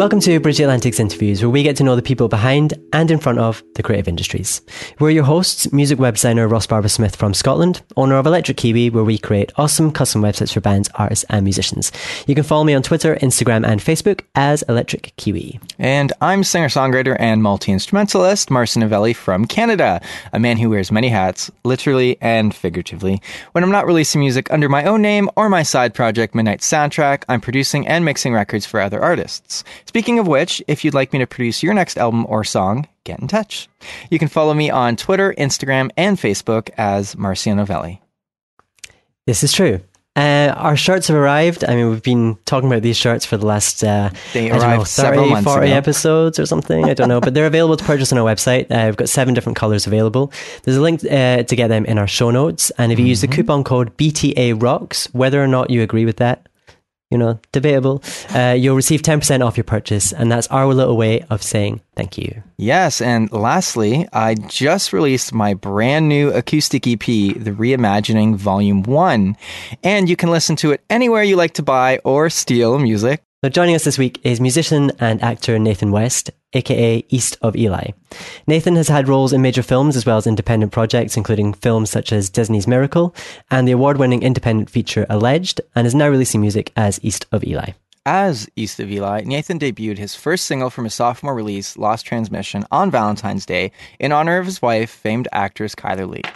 Welcome to Bridge Atlantic's interviews, where we get to know the people behind and in front of the creative industries. We're your hosts, music web designer Ross Barber Smith from Scotland, owner of Electric Kiwi, where we create awesome custom websites for bands, artists, and musicians. You can follow me on Twitter, Instagram, and Facebook as Electric Kiwi. And I'm singer songwriter and multi instrumentalist Marcio Novelli from Canada, a man who wears many hats, literally and figuratively. When I'm not releasing music under my own name or my side project, Midnight Soundtrack, I'm producing and mixing records for other artists. Speaking of which, if you'd like me to produce your next album or song, get in touch. You can follow me on Twitter, Instagram, and Facebook as Marcio Novelli. This is true. Uh, our shirts have arrived. I mean, we've been talking about these shirts for the last, uh, They I don't know, 30, 40 ago. episodes or something. I don't know. But they're available to purchase on our website. Uh, we've got seven different colors available. There's a link uh, to get them in our show notes. And if you use the Mm-hmm. coupon code BTA Rocks, whether or not you agree with that, you know, debatable, uh, you'll receive 10% off your purchase. And that's our little way of saying thank you. Yes, and lastly, I just released my brand new acoustic EP, The Reimagining Volume 1, and you can listen to it anywhere you like to buy or steal music. So joining us this week is musician and actor Nathan West, aka East of Eli. Nathan has had roles in major films as well as independent projects, including films such as Disney's Miracle and the award-winning independent feature Alleged, and is now releasing music as East of Eli. As East of Eli, Nathan debuted his first single from his sophomore release, Lost Transmission, on Valentine's Day in honor of his wife, famed actress Chyler Leigh.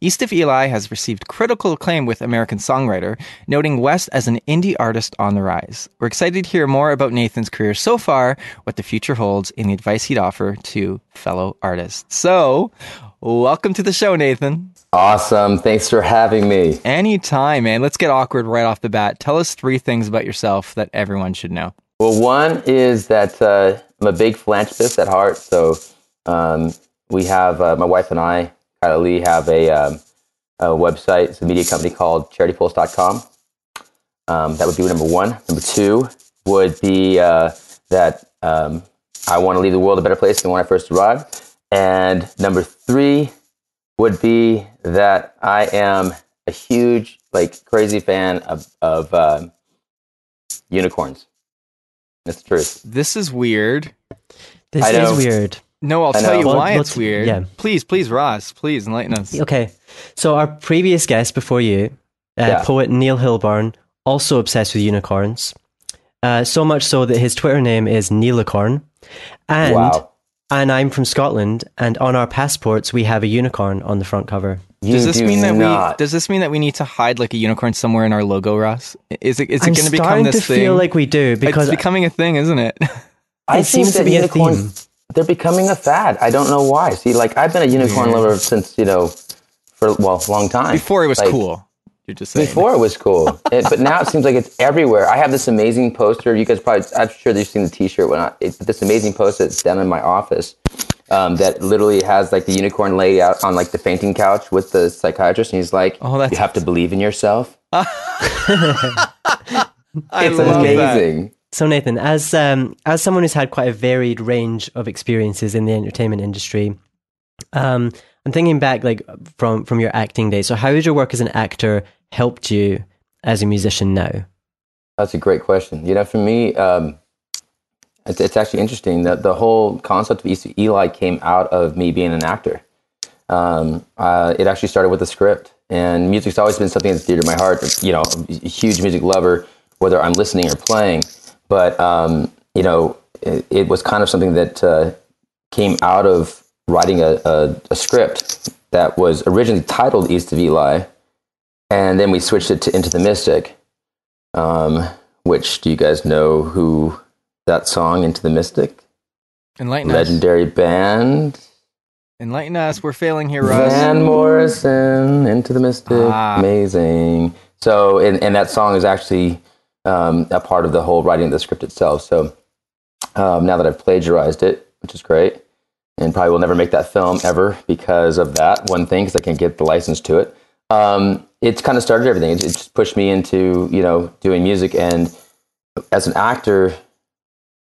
East of Eli has received critical acclaim with American Songwriter, noting West as an indie artist on the rise. We're excited to hear more about Nathan's career so far, what the future holds, and the advice he'd offer to fellow artists. So, welcome to the show, Nathan. Awesome. Thanks for having me. Anytime, man. Let's get awkward right off the bat. Tell us three things about yourself that everyone should know. Well, one is that uh, I'm a big philanthropist at heart. So um, we have, uh, my wife and I, Chyler Leigh, have a, um, a website. It's a media company called charitypulse.com. Um, that would be number one. Number two would be uh, that um, I want to leave the world a better place than when I first arrived. And number three would be that I am a huge, like, crazy fan of, of um unicorns. That's the truth. This is weird. This I is know. weird. No, I'll tell you Well, why it's weird. yeah. Please, please, Ross, please enlighten us. Okay, so our previous guest before you, uh, Yeah. poet Neil Hilborn, also obsessed with unicorns. Uh, so much so that his Twitter name is Neilicorn. And Wow. and I'm from Scotland, and on our passports we have a unicorn on the front cover. You Does this do mean that we does this mean that we need to hide like a unicorn somewhere in our logo, Ross? Is it is it I'm going to become starting this to thing? feel like we do because it's becoming a thing, isn't it? I it seems to that be a unicorns, They're becoming a fad. I don't know why. See, like I've been a unicorn Yeah. lover since you know, for well, a long time. Before it was Like, cool. You're just saying. Before it was cool, It- but now it seems like it's everywhere. I have this amazing poster. You guys probably, I'm sure you've seen the T-shirt. When I, it's this amazing poster that's down in my office um, that literally has like the unicorn laid out on like the fainting couch with the psychiatrist, and he's like, Oh, that's- "You have to believe in yourself." It's amazing. that. So Nathan, as um, as someone who's had quite a varied range of experiences in the entertainment industry, um, I'm thinking back like from from your acting days. So how has your work as an actor helped you as a musician now? That's a great question. You know, for me, um, it's, it's actually interesting that the whole concept of of Eli came out of me being an actor. Um, uh, it actually started with a script, and music's always been something that's dear to my heart. You know, a huge music lover, whether I'm listening or playing. But um, you know, it, it was kind of something that uh, came out of writing a, a, a script that was originally titled East of Eli, and then we switched it to Into the Mystic. Um, which do you guys know who that song Into the Mystic? Enlighten legendary us. band. Enlighten us. We're failing here, Russ. Van Morrison, Into the Mystic, Ah. amazing. So, and, and that song is actually um, a part of the whole writing of the script itself. So, um, now that I've plagiarized it, which is great, and probably will never make that film ever because of that one thing, because I can't get the license to it. Um, it's kind of started everything. It, just pushed me into you know doing music, and as an actor,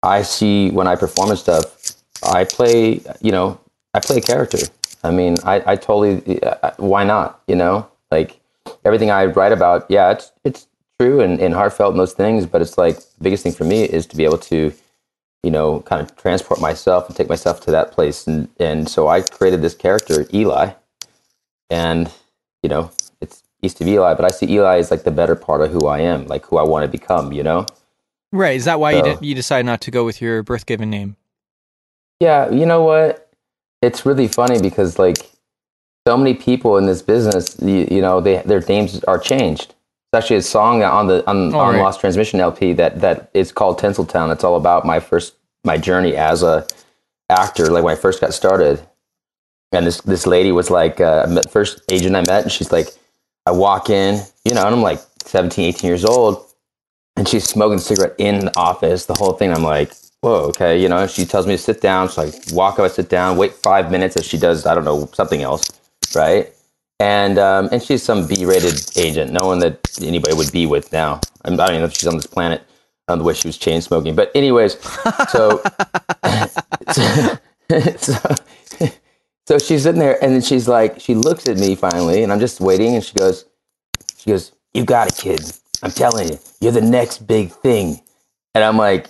I see when I perform and stuff, I play you know I play a character. I mean, I, I totally uh, why not? You know, like everything I write about, yeah, it's it's true and, and heartfelt and those things, but it's like the biggest thing for me is to be able to you know, kind of transport myself and take myself to that place. And, and so I created this character, Eli. And, you know, it's East of Eli, but I see Eli as like the better part of who I am, like who I want to become, you know? Right. Is that why you So- did, you decided not to go with your birth given name? Yeah, you know what? It's really funny because like so many people in this business, you, you know, they their names are changed. It's actually a song on the on, Oh, on right. Lost Transmission LP that that is called Tinseltown. It's all about my first my journey as a actor, like when I first got started. And this this lady was like uh, first agent I met, and she's like, I walk in, you know, and I'm like 17, 18 years old, and she's smoking a cigarette in the office, the whole thing. I'm like, whoa, okay, you know. She tells me to sit down, so I walk up, I sit down, wait five minutes as she does, I don't know, something else, right? And um, and she's some B-rated agent, no one that anybody would be with now. I'm, don't even know if she's on this planet. Um, the way she was chain smoking, but anyways, so so, so she's sitting there, and then she's like, she looks at me finally, and I'm just waiting, and she goes, she goes, "You got it, kid. I'm telling you, you're the next big thing." And I'm like,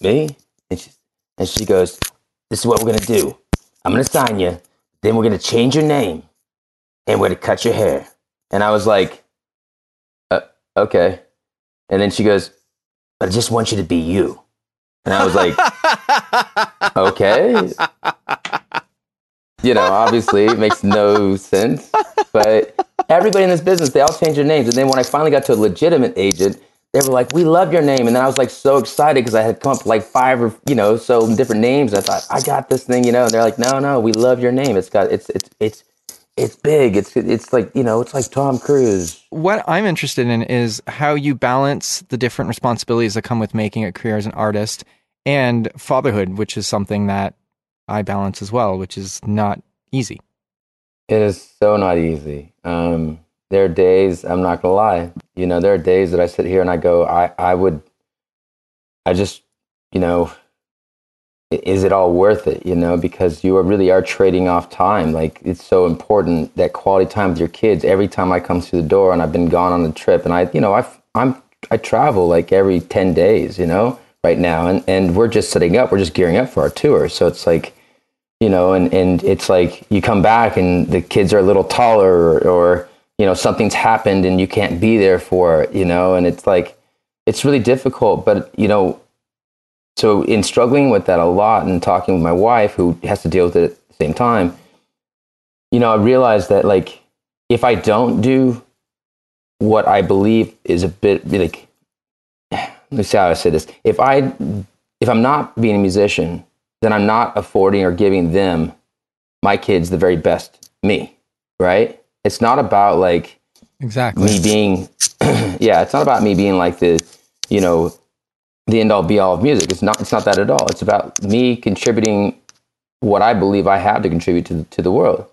"Me?" And she and she goes, "This is what we're gonna do. I'm gonna sign you. Then we're gonna change your name, and we're gonna cut your hair." And I was like, uh, "Okay." And then she goes, "But I just want you to be you." And I was like, "Okay." You know, obviously, it makes no sense. But everybody in this business, they all change their names. And then when I finally got to a legitimate agent, they were like, "We love your name," and then I was like so excited because I had come up with like five or you know so different names. I thought I got this thing, you know. And they're like, "No, no, we love your name. It's got it's it's it's it's big. It's it's like you know, it's like Tom Cruise." What I'm interested in is how you balance the different responsibilities that come with making a career as an artist and fatherhood, which is something that I balance as well, which is not easy. It is so not easy. Um, there are days I'm not gonna lie. You know, there are days that I sit here and I go, I I would, I just, you know, is it all worth it? You know, because you are really are trading off time. Like it's so important that quality time with your kids. Every time I come through the door and I've been gone on a trip, and I, you know, I I'm I travel like every ten days. You know, right now, and and we're just setting up. We're just gearing up for our tour. So it's like you know, and, and it's like you come back and the kids are a little taller or, or, you know, something's happened and you can't be there for it, you know, and it's like, it's really difficult. But, you know, so in struggling with that a lot and talking with my wife who has to deal with it at the same time, you know, I realized that like if I don't do what I believe is a bit like, let me see how I say this. If I, if I'm not being a musician, then I'm not affording or giving them, my kids, the very best me, right? It's not about like Exactly. me being, yeah, it's not about me being like the, you know, the end all be all of music. It's not, it's not that at all. It's about me contributing what I believe I have to contribute to, to the world,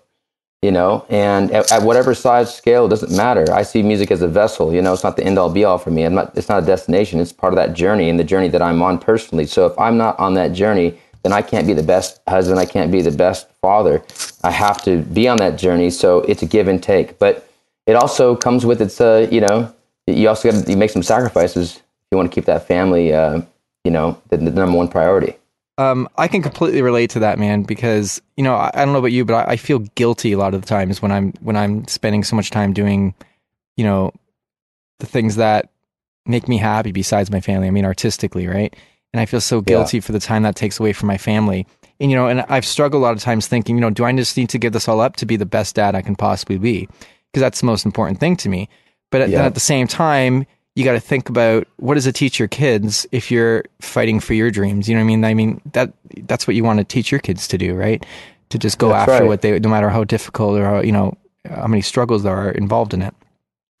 you know, and at, at whatever size scale, it doesn't matter. I see music as a vessel, you know, it's not the end all be all for me. I'm not, it's not a destination. It's part of that journey and the journey that I'm on personally. So if I'm not on that journey, then I can't be the best husband. I can't be the best father. I have to be on that journey. So it's a give and take, but it also comes with its, uh, you know, you also got to make some sacrifices if you want to keep that family, uh, you know, the, the number one priority. Um, I can completely relate to that, man, because you know I, I don't know about you, but I, I feel guilty a lot of the times when I'm when I'm spending so much time doing, you know, the things that make me happy besides my family. I mean, artistically, right? And I feel so guilty for the time that takes away from my family. And you know, and I've struggled a lot of times thinking, you know, do I just need to give this all up to be the best dad I can possibly be? Because that's the most important thing to me. But at- then at the same time, you got to think about what does it teach your kids if you're fighting for your dreams. You know what I mean? I mean that that's what you want to teach your kids to do, right? To just go That's after right. what they, no matter how difficult or how, you know how many struggles there are involved in it.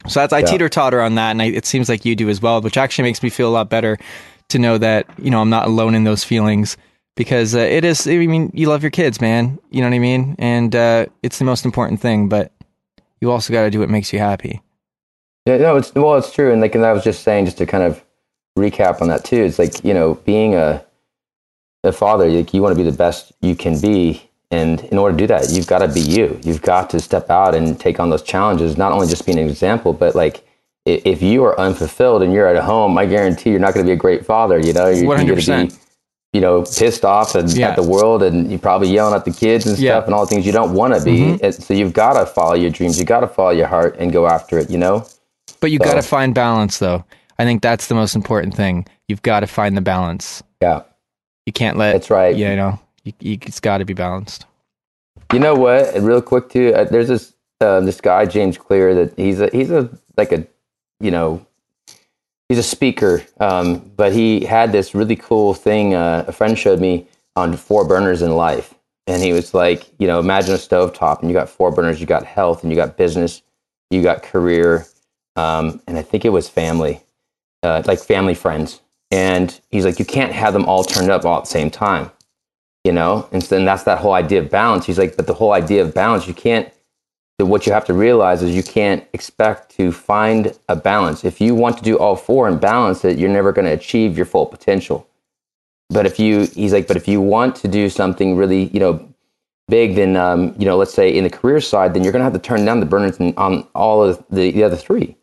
So that's I Yeah. teeter totter on that, and I, it seems like you do as well, which actually makes me feel a lot better to know that you know I'm not alone in those feelings because uh, it is. I mean, you love your kids, man. You know what I mean, and uh, it's the most important thing. But you also got to do what makes you happy. Yeah, no, it's well, it's true, and like, and I was just saying, just to kind of recap on that too. It's like you know, being a a father, like you want to be the best you can be, and in order to do that, you've got to be you. You've got to step out and take on those challenges. Not only just being an example, but like if you are unfulfilled and you're at home, I guarantee you're not going to be a great father. You know, you're, you're going to be you know pissed off and Yeah. at the world, and you're probably yelling at the kids and stuff, Yeah. and all the things you don't want to be. Mhm. So you've got to follow your dreams. You got to follow your heart and go after it. You know. But you So- got to find balance, though. I think that's the most important thing. You've got to find the balance. Yeah. You can't let. That's right. You know, you, you, it's got to be balanced. You know what? Real quick too. Uh, there's this uh, this guy James Clear that he's a he's a like a you know he's a speaker, um, but he had this really cool thing. Uh, a friend showed me on four burners in life, and he was like, you know, imagine a stovetop, and you got four burners. You got health, and you got business, you got career, um, and I think it was family, uh, like family friends. And he's like, you can't have them all turned up all at the same time you know? And then that's that whole idea of balance. He's like but the whole idea of balance you can't what you have to realize is you can't expect to find a balance. If you want to do all four and balance it you're never going to achieve your full potential. But if you he's like but if you want to do something really you know big then um, you know let's say in the career side then you're going to have to turn down the burners on- on all of the, the other three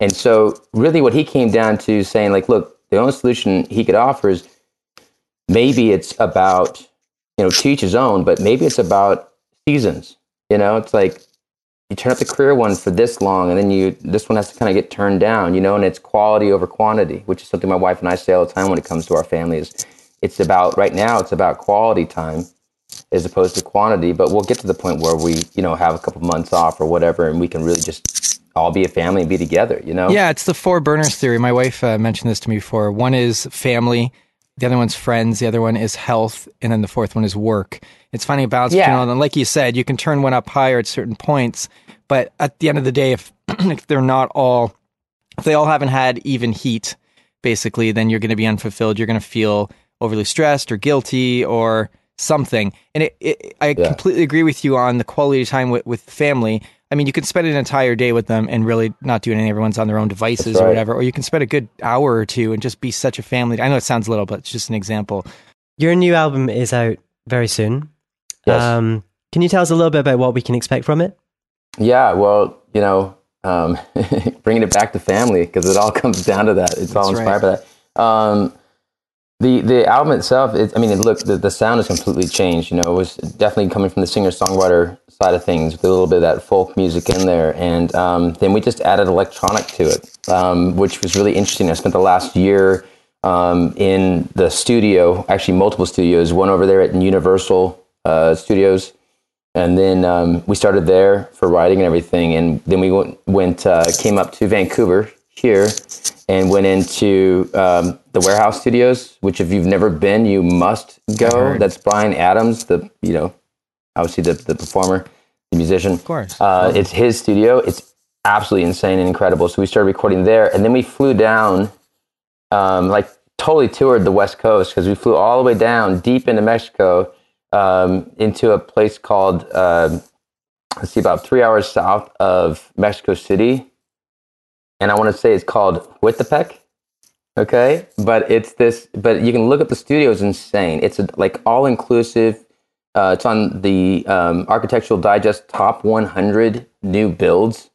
and so really what he came down to saying like look the only solution he could offer is maybe it's about you know to each his own but maybe it's about seasons. You know it's like you turn up the career one for this long and then you this one has to kind of get turned down you know and it's quality over quantity which is something my wife and i say all the time when it comes to our families it's about right now it's about quality time as opposed to quantity but we'll get to the point where we you know have a couple months off or whatever and we can really just all be a family and be together you know Yeah, it's the four burners theory. My wife uh, mentioned this to me before. One is family, the other one's friends, the other one is health, and then the fourth one is work. It's finding a balance between Yeah. all of them. Like you said, you can turn one up higher at certain points, but at the end of the day, if, if they're not all, if they all haven't had even heat, basically, then you're going to be unfulfilled. You're going to feel overly stressed or guilty or something. And it, it, I Yeah. completely agree with you on the quality time with, with family. I mean, you can spend an entire day with them and really not do anything. Everyone's on their own devices That's or whatever. Or you can spend a good hour or two and just be such a family. I know it sounds little, but it's just an example. Your new album is out very soon. Yes. Um, can you tell us a little bit about what we can expect from it? Yeah, well, you know, um, bringing it back to family because it all comes down to that. It's all That's inspired by that. Um, the the album itself, it, I mean, it, look, the, the sound has completely changed. You know, it was definitely coming from the singer songwriter side of things with a little bit of that folk music in there, and um, then we just added electronic to it, um, which was really interesting. I spent the last year um, in the studio, actually multiple studios, one over there at Universal uh, Studios and then um, we started there for writing and everything and then we went, went uh, came up to vancouver here and went into um, the warehouse studios which if you've never been you must go. That's Bryan Adams the you know obviously the, the performer the musician. Of course. uh, it's his studio. It's absolutely insane and incredible. So we started recording there and then we flew down um, like totally toured the west coast because we flew all the way down deep into mexico um, into a place called um let's see about three hours south of mexico city. And i want to say it's called huitepec okay but it's this but you can look at the studio it's insane it's a, like all inclusive uh, it's on the um, architectural digest top 100 new builds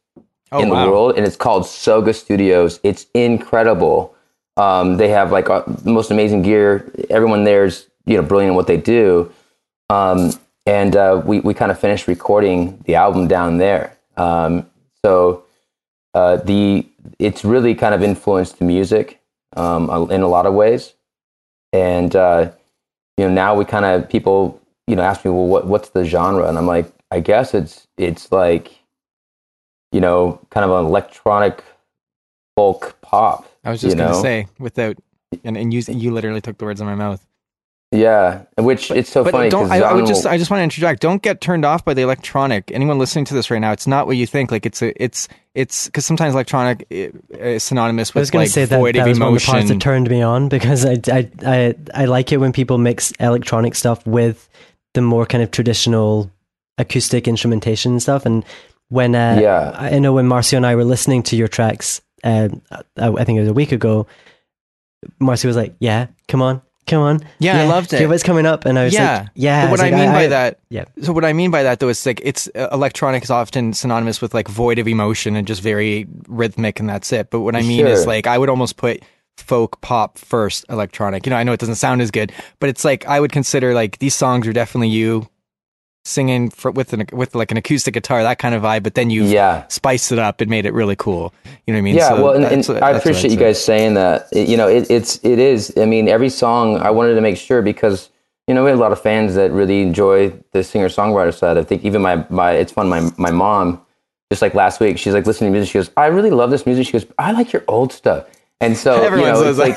Oh, in wow. the world, and it's called Soga Studios. It's incredible. Um, they have like uh, the most amazing gear. Everyone there's you know brilliant in what they do. Um, and uh, we we kind of finished recording the album down there. Um, so uh, the it's really kind of influenced the music um, in a lot of ways. And uh, you know now we kind of people you know ask me well what what's the genre and I'm like I guess it's it's like you know, kind of an electronic folk pop. I was just you gonna say without, and, and you you literally took the words in my mouth. Yeah, which it's so but funny. don't 'cause I, I would just I just want to interject. Don't get turned off by the electronic. Anyone listening to this right now, it's not what you think. Like it's a it's it's because sometimes electronic is synonymous with. I was going like to say that void that of was one of the parts emotion. that turned me on because I, I, I, I like it when people mix electronic stuff with the more kind of traditional acoustic instrumentation and stuff. And when uh, Yeah. I know when Marcio and I were listening to your tracks, uh, I, I think it was a week ago, Marcio was like, "Yeah, come on, come on, Yeah, I loved Hear it. what's coming up?" And I was yeah, like, "Yeah." But what was I like, mean by that, yeah. So what I mean by that though is like it's uh, electronic is often synonymous with like void of emotion and just very rhythmic and that's it. But what I mean is like I would almost put folk pop first electronic. You know, I know it doesn't sound as good, but it's like I would consider like these songs are definitely you singing for, with an with like an acoustic guitar, that kind of vibe. But then you yeah, spiced it up and made it really cool. You know what I mean? yeah. So well, and, and what- I appreciate you guys saying that. It- you know, it, it's it is. I mean, every song I wanted to make sure because you know we have a lot of fans that really enjoy the singer songwriter side. I think even my my it's fun. My my mom just like last week, she's like listening to music. She goes, "I really love this music." She goes, "I like your old stuff." And so Everyone you know, it's like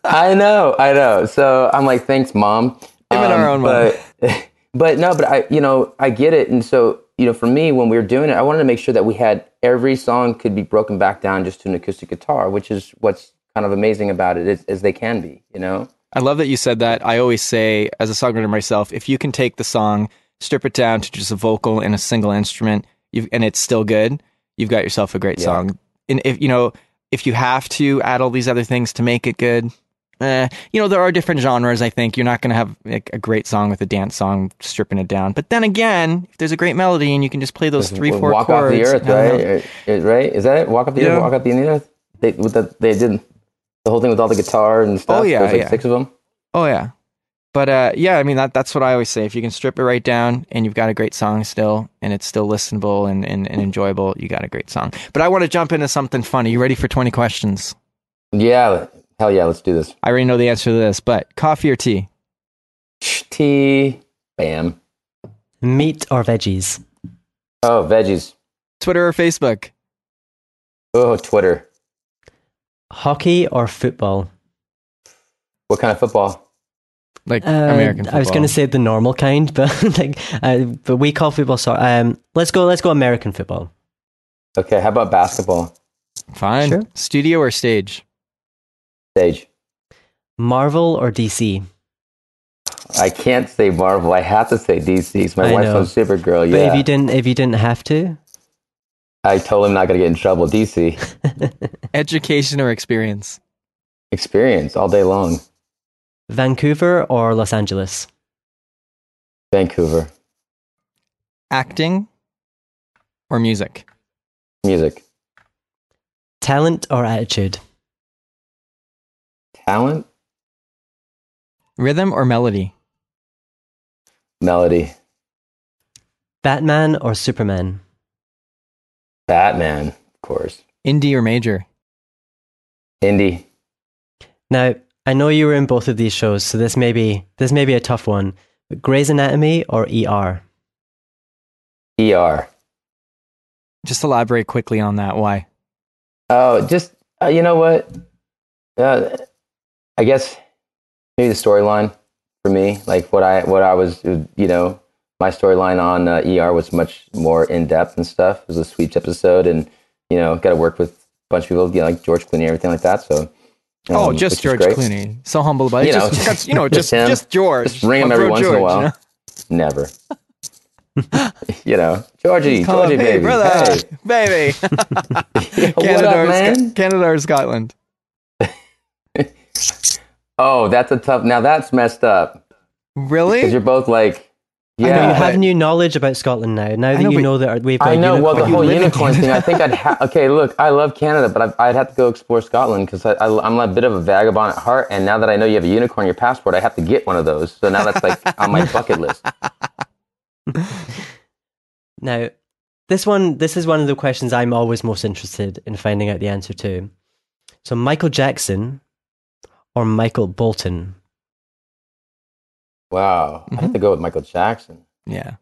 I know, I know. So I'm like, thanks, mom. Um, Even our own mom. but, no, but I, you know, I get it. And so, you know, for me, when we were doing it, I wanted to make sure that we had every song could be broken back down just to an acoustic guitar, which is what's kind of amazing about it, is, as they can be. You know, I love that you said that. I always say, as a songwriter myself, if you can take the song, strip it down to just a vocal and a single instrument, you've, and it's still good, you've got yourself a great Yeah. song. And if you know, if you have to add all these other things to make it good, eh, you know, there are different genres. I think you're not going to have like, a great song with a dance song stripping it down. But then again, if there's a great melody and you can just play those three, four walk chords, off the earth, right? Right? Is that it? Walk off the Yeah. earth. Walk off the earth. They with the they did the whole thing with all the guitar and stuff. Oh, yeah, There's like yeah. six of them. Oh yeah. But uh, yeah, I mean that that's what I always say. If you can strip it right down and you've got a great song still and it's still listenable and, and, and enjoyable, you got a great song. But I want to jump into something funny. You ready for 20 questions? Yeah, hell yeah, let's do this. I already know the answer to this, but coffee or tea? Tea, bam. Meat or veggies? Oh, veggies. Twitter or Facebook? Oh, Twitter. Hockey or football? What kind of football? Like Uh, American football. I was going to say the normal kind, but like, uh, but we call football. So, um, let's go. Let's go American football. Okay, how about basketball? Fine. Sure. Studio or stage? Stage. Marvel or DC? I can't say Marvel. I have to say DC. 'cause My I wife's know. on Supergirl. But Yeah, if you didn't, if you didn't have to, I told him not gonna get in trouble. DC Education or experience? experience all day long. Vancouver or Los Angeles? Vancouver Acting or music? music Talent or attitude? Talent Rhythm or melody? melody Batman or Superman? Batman of course Indie or major? indie Now, I know you were in both of these shows, so this may be this may be a tough one. But Grey's Anatomy or ER? ER. Just elaborate quickly on that. Why? Oh, just uh, you know what? Uh, I guess maybe the storyline for me, like what I what I was, you know, my storyline on uh, ER was much more in depth and stuff. It was a sweeps episode, and you know, got to work with a bunch of people, you know, like George Clooney, and everything like that. So, oh, um, just George. Clooney. So humble about it. You know, just, just- you know, just just just George. Just ring him every once in a while. you know? Never. you know, Georgie, Call Georgie, hey, baby, brother, hey. baby. Canada, up, or man? Sc- Canada or Scotland? Oh, that's a tough. Now that's messed up Really? because you're both like, know yeah. you have but- new knowledge about Scotland now. Now that know, you but- know that we've got I know. Well, the whole unicorn thing. I think I'd ha- okay. Look, I love Canada, but I'd, I'd have to go explore Scotland because I, I, I'm a bit of a vagabond at heart. And now that I know you have a unicorn in your passport, I have to get one of those. So now that's like on my bucket list. Now, this one, this is one of the questions I'm always most interested in finding out the answer to. So, Michael Jackson or Michael Bolton? Wow, I have to mm-hmm. go with Michael Jackson yeah.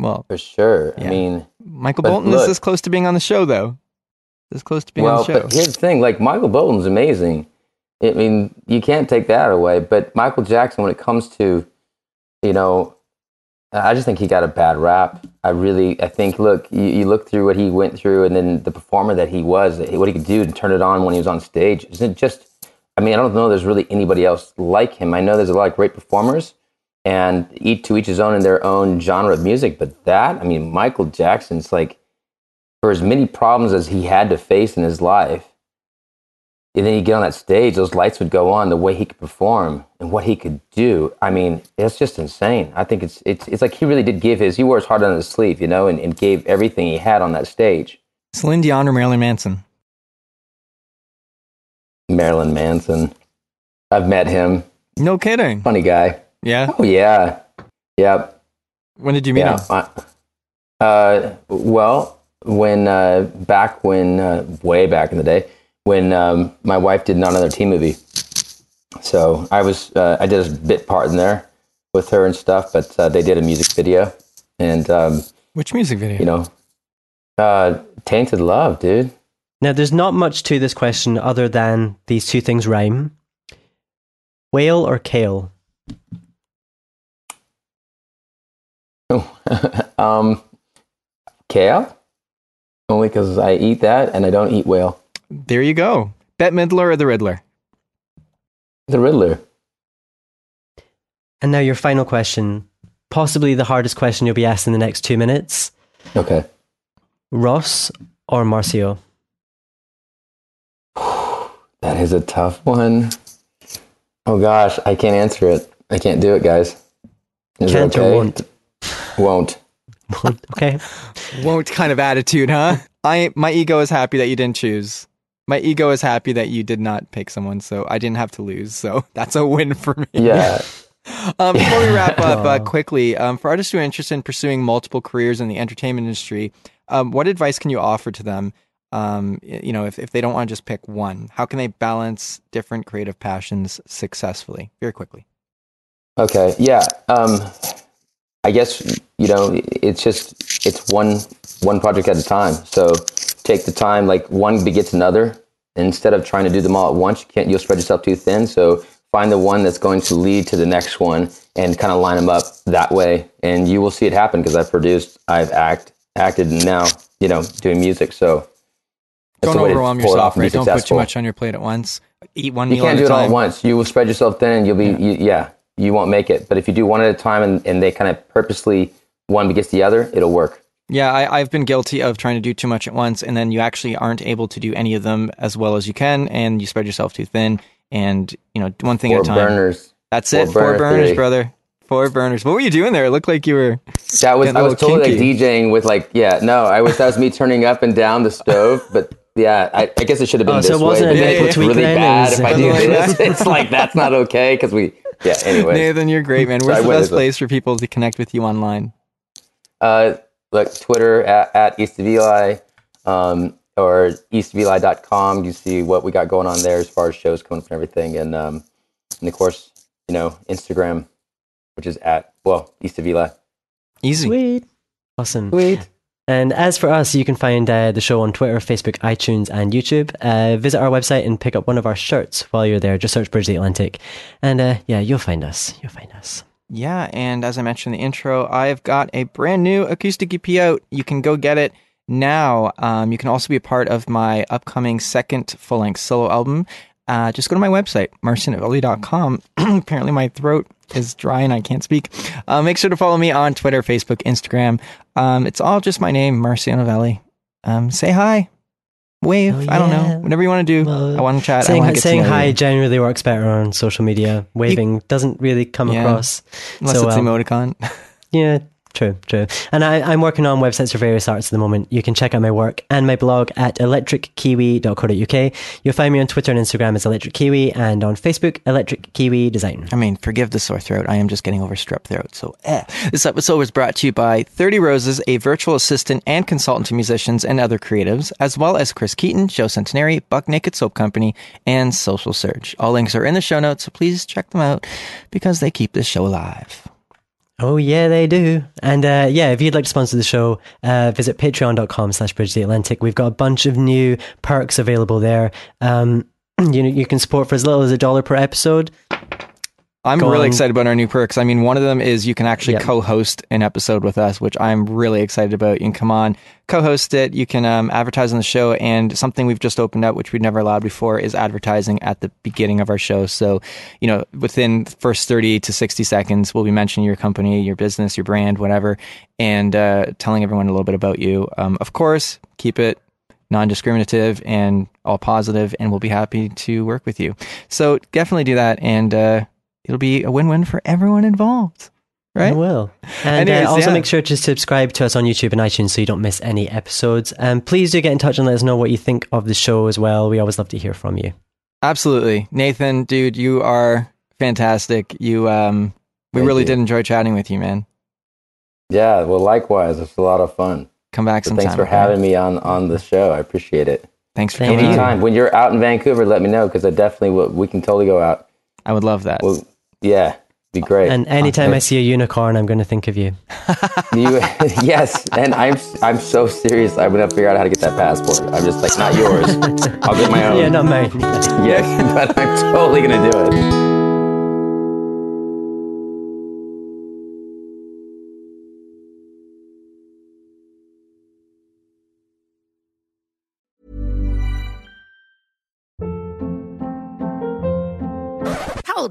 Well, for sure. Yeah. I mean, Michael Bolton is look- this close to being on the show, though. This close to being well, on the show. but here's the thing: like Michael Bolton's amazing. I mean, you can't take that away. But Michael Jackson, when it comes to, you know, I just think he got a bad rap. I really, I think, look, you, you look through what he went through, and then the performer that he was, what he could do to turn it on when he was on stage. Isn't just, I mean, I don't know. There's really anybody else like him. I know there's a lot of great performers, and each to each his own in their own genre of music. But that, I mean, Michael Jackson's like, for as many problems as he had to face in his life and then you get on that stage, those lights would go on, the way he could perform and what he could do. I mean, it's just insane. I think it's it's it's like he really did give his he wore his heart on his sleeve, you know, and, and gave everything he had on that stage. Celine Dion or Marilyn Manson? Marilyn Manson. I've met him. No kidding. Funny guy. Yeah. Oh yeah. Yep. When did you meet Yeah. him? Uh, well, when uh, back when uh, way back in the day when um, my wife did not another teen movie, so I was uh, I did a bit part in there with her and stuff, but uh, they did a music video, and um, Which music video? you know, uh, tainted love, dude. Now, there's not much to this question other than these two things rhyme. Whale or kale? um, kale, only because I eat that and I don't eat whale. there you go. Bette Midler or the Riddler? The Riddler. And now, your final question, possibly the hardest question you'll be asked in the next two minutes Okay. Ross or Marcio? That is a tough one. Oh gosh, I can't answer it. I can't do it, guys. Is Can't or okay? won't? Won't. okay. Won't kind of attitude, huh? I my ego is happy that you didn't choose. My ego is happy that you did not pick someone, so I didn't have to lose. So that's a win for me. Yeah. Um, before we wrap up, uh, quickly, um, for artists who are interested in pursuing multiple careers in the entertainment industry, um, what advice can you offer to them? Um, you know, if, if they don't want to just pick one, how can they balance different creative passions successfully? Very quickly. Okay. Yeah. Um, I guess you know it's just it's one one project at a time. So take the time. Like one begets another. Instead of trying to do them all at once, you can't. You'll spread yourself too thin. So find the one that's going to lead to the next one and kind of line them up that way, and you will see it happen. Because I've produced, I've act acted, and now you know doing music. So that's don't the way to overwhelm yourself, off and be right? Don't put too much on your plate at once. Eat one You meal can't at do it all at once. You will spread yourself thin, and you'll be you, yeah. You won't make it. But if you do one at a time, and, and they kind of purposely one begets the other, it'll work. Yeah, I, I've been guilty of trying to do too much at once, and then you actually aren't able to do any of them as well as you can, and you spread yourself too thin. And you know, one thing Four at a time. burners. That's Four it. Four burners, theory. brother. Four burners. What were you doing there? It looked like you were. That was I was totally like. DJing with like yeah no I was that was me turning up and down the stove, but yeah I, I guess it should have been Oh, this so it wasn't way. a but nickel it's tweak really then? Bad was if I a- do Something like this. It's like that's not okay because we yeah anyway. Nathan, you're great, man. So Where's I the best place for people to connect with you online? Uh, like Twitter at, at East of Eli, um, or eastofeli.com. You see what we got going on there as far as shows coming up and everything. And, um, and of course, you know, Instagram, which is at, well, East of Eli. Easy. Sweet. Awesome. Sweet. And as for us, you can find uh, the show on Twitter, Facebook, iTunes, and YouTube. Uh, visit our website and pick up one of our shirts while you're there. Just search Bridge the Atlantic. And uh, yeah, you'll find us. You'll find us. Yeah, and as I mentioned in the intro, I've got a brand new acoustic EP out. You can go get it now. Um, you can also be a part of my upcoming second full length solo album. Uh, just go to my website, marcionovelli.com. Apparently, my throat is dry and I can't speak. Uh, make sure to follow me on Twitter, Facebook, Instagram. Um, it's all just my name, Marcio Novelli. Um, say hi, wave. Oh, I don't know. Whatever you want to do. Well, I want to chat. I saying want to get saying hi you. generally works better on social media. Waving doesn't really come Yeah. across. unless so, it's emoticon. Yeah, true, true. And I, I'm working on websites for various arts at the moment. You can check out my work and my blog at electrickiwi.co.uk. You'll find me on Twitter and Instagram as Electric Kiwi and on Facebook, Electric Kiwi Design. I mean, forgive the sore throat. I am just getting over strep throat. So, eh. This episode was brought to you by 30 Roses, a virtual assistant and consultant to musicians and other creatives, as well as Chris Keaton, Joe Centenary, Buck Naked Soap Company, and Social Surge. All links are in the show notes, so please check them out because they keep this show alive. Oh yeah, they do. And uh, yeah, if you'd like to sponsor the show, uh, visit patreon.com slash bridge the Atlantic. We've got a bunch of new perks available there. Um, you know, you can support for as little as a dollar per episode. I'm Go really excited about our new perks. I mean, one of them is you can actually co-host an episode with us, which I'm really excited about. You can come on, co-host it. You can um, advertise on the show, and something we've just opened up, which we'd never allowed before, is advertising at the beginning of our show. So, you know, within the first 30 to 60 seconds, we'll be mentioning your company, your business, your brand, whatever, and uh, telling everyone a little bit about you. Um, of course, keep it non-discriminative and all positive, and we'll be happy to work with you. So definitely do that, and uh, it'll be a win-win for everyone involved. I Right? will. And Anyways, uh, also yeah. make sure to subscribe to us on YouTube and iTunes so you don't miss any episodes. And please do get in touch and let us know what you think of the show as well. We always love to hear from you. Absolutely, Nathan, dude, you are fantastic. You, um, we Thank really you. did enjoy chatting with you, man. Yeah, well, likewise, it's a lot of fun. Come back So sometime. thanks for having me on on the show. I appreciate it. Thanks for Thank coming. you. on. Anytime when you're out in Vancouver, let me know because I definitely will. We can totally go out. I would love that. Well, yeah, be great. And anytime Okay. I see a unicorn, I'm going to think of you. You, yes, and I'm I'm so serious. I'm gonna figure out how to get that passport. I'm just like not yours. I'll get my own. Yeah, not mine. Yes, but I'm totally gonna do it.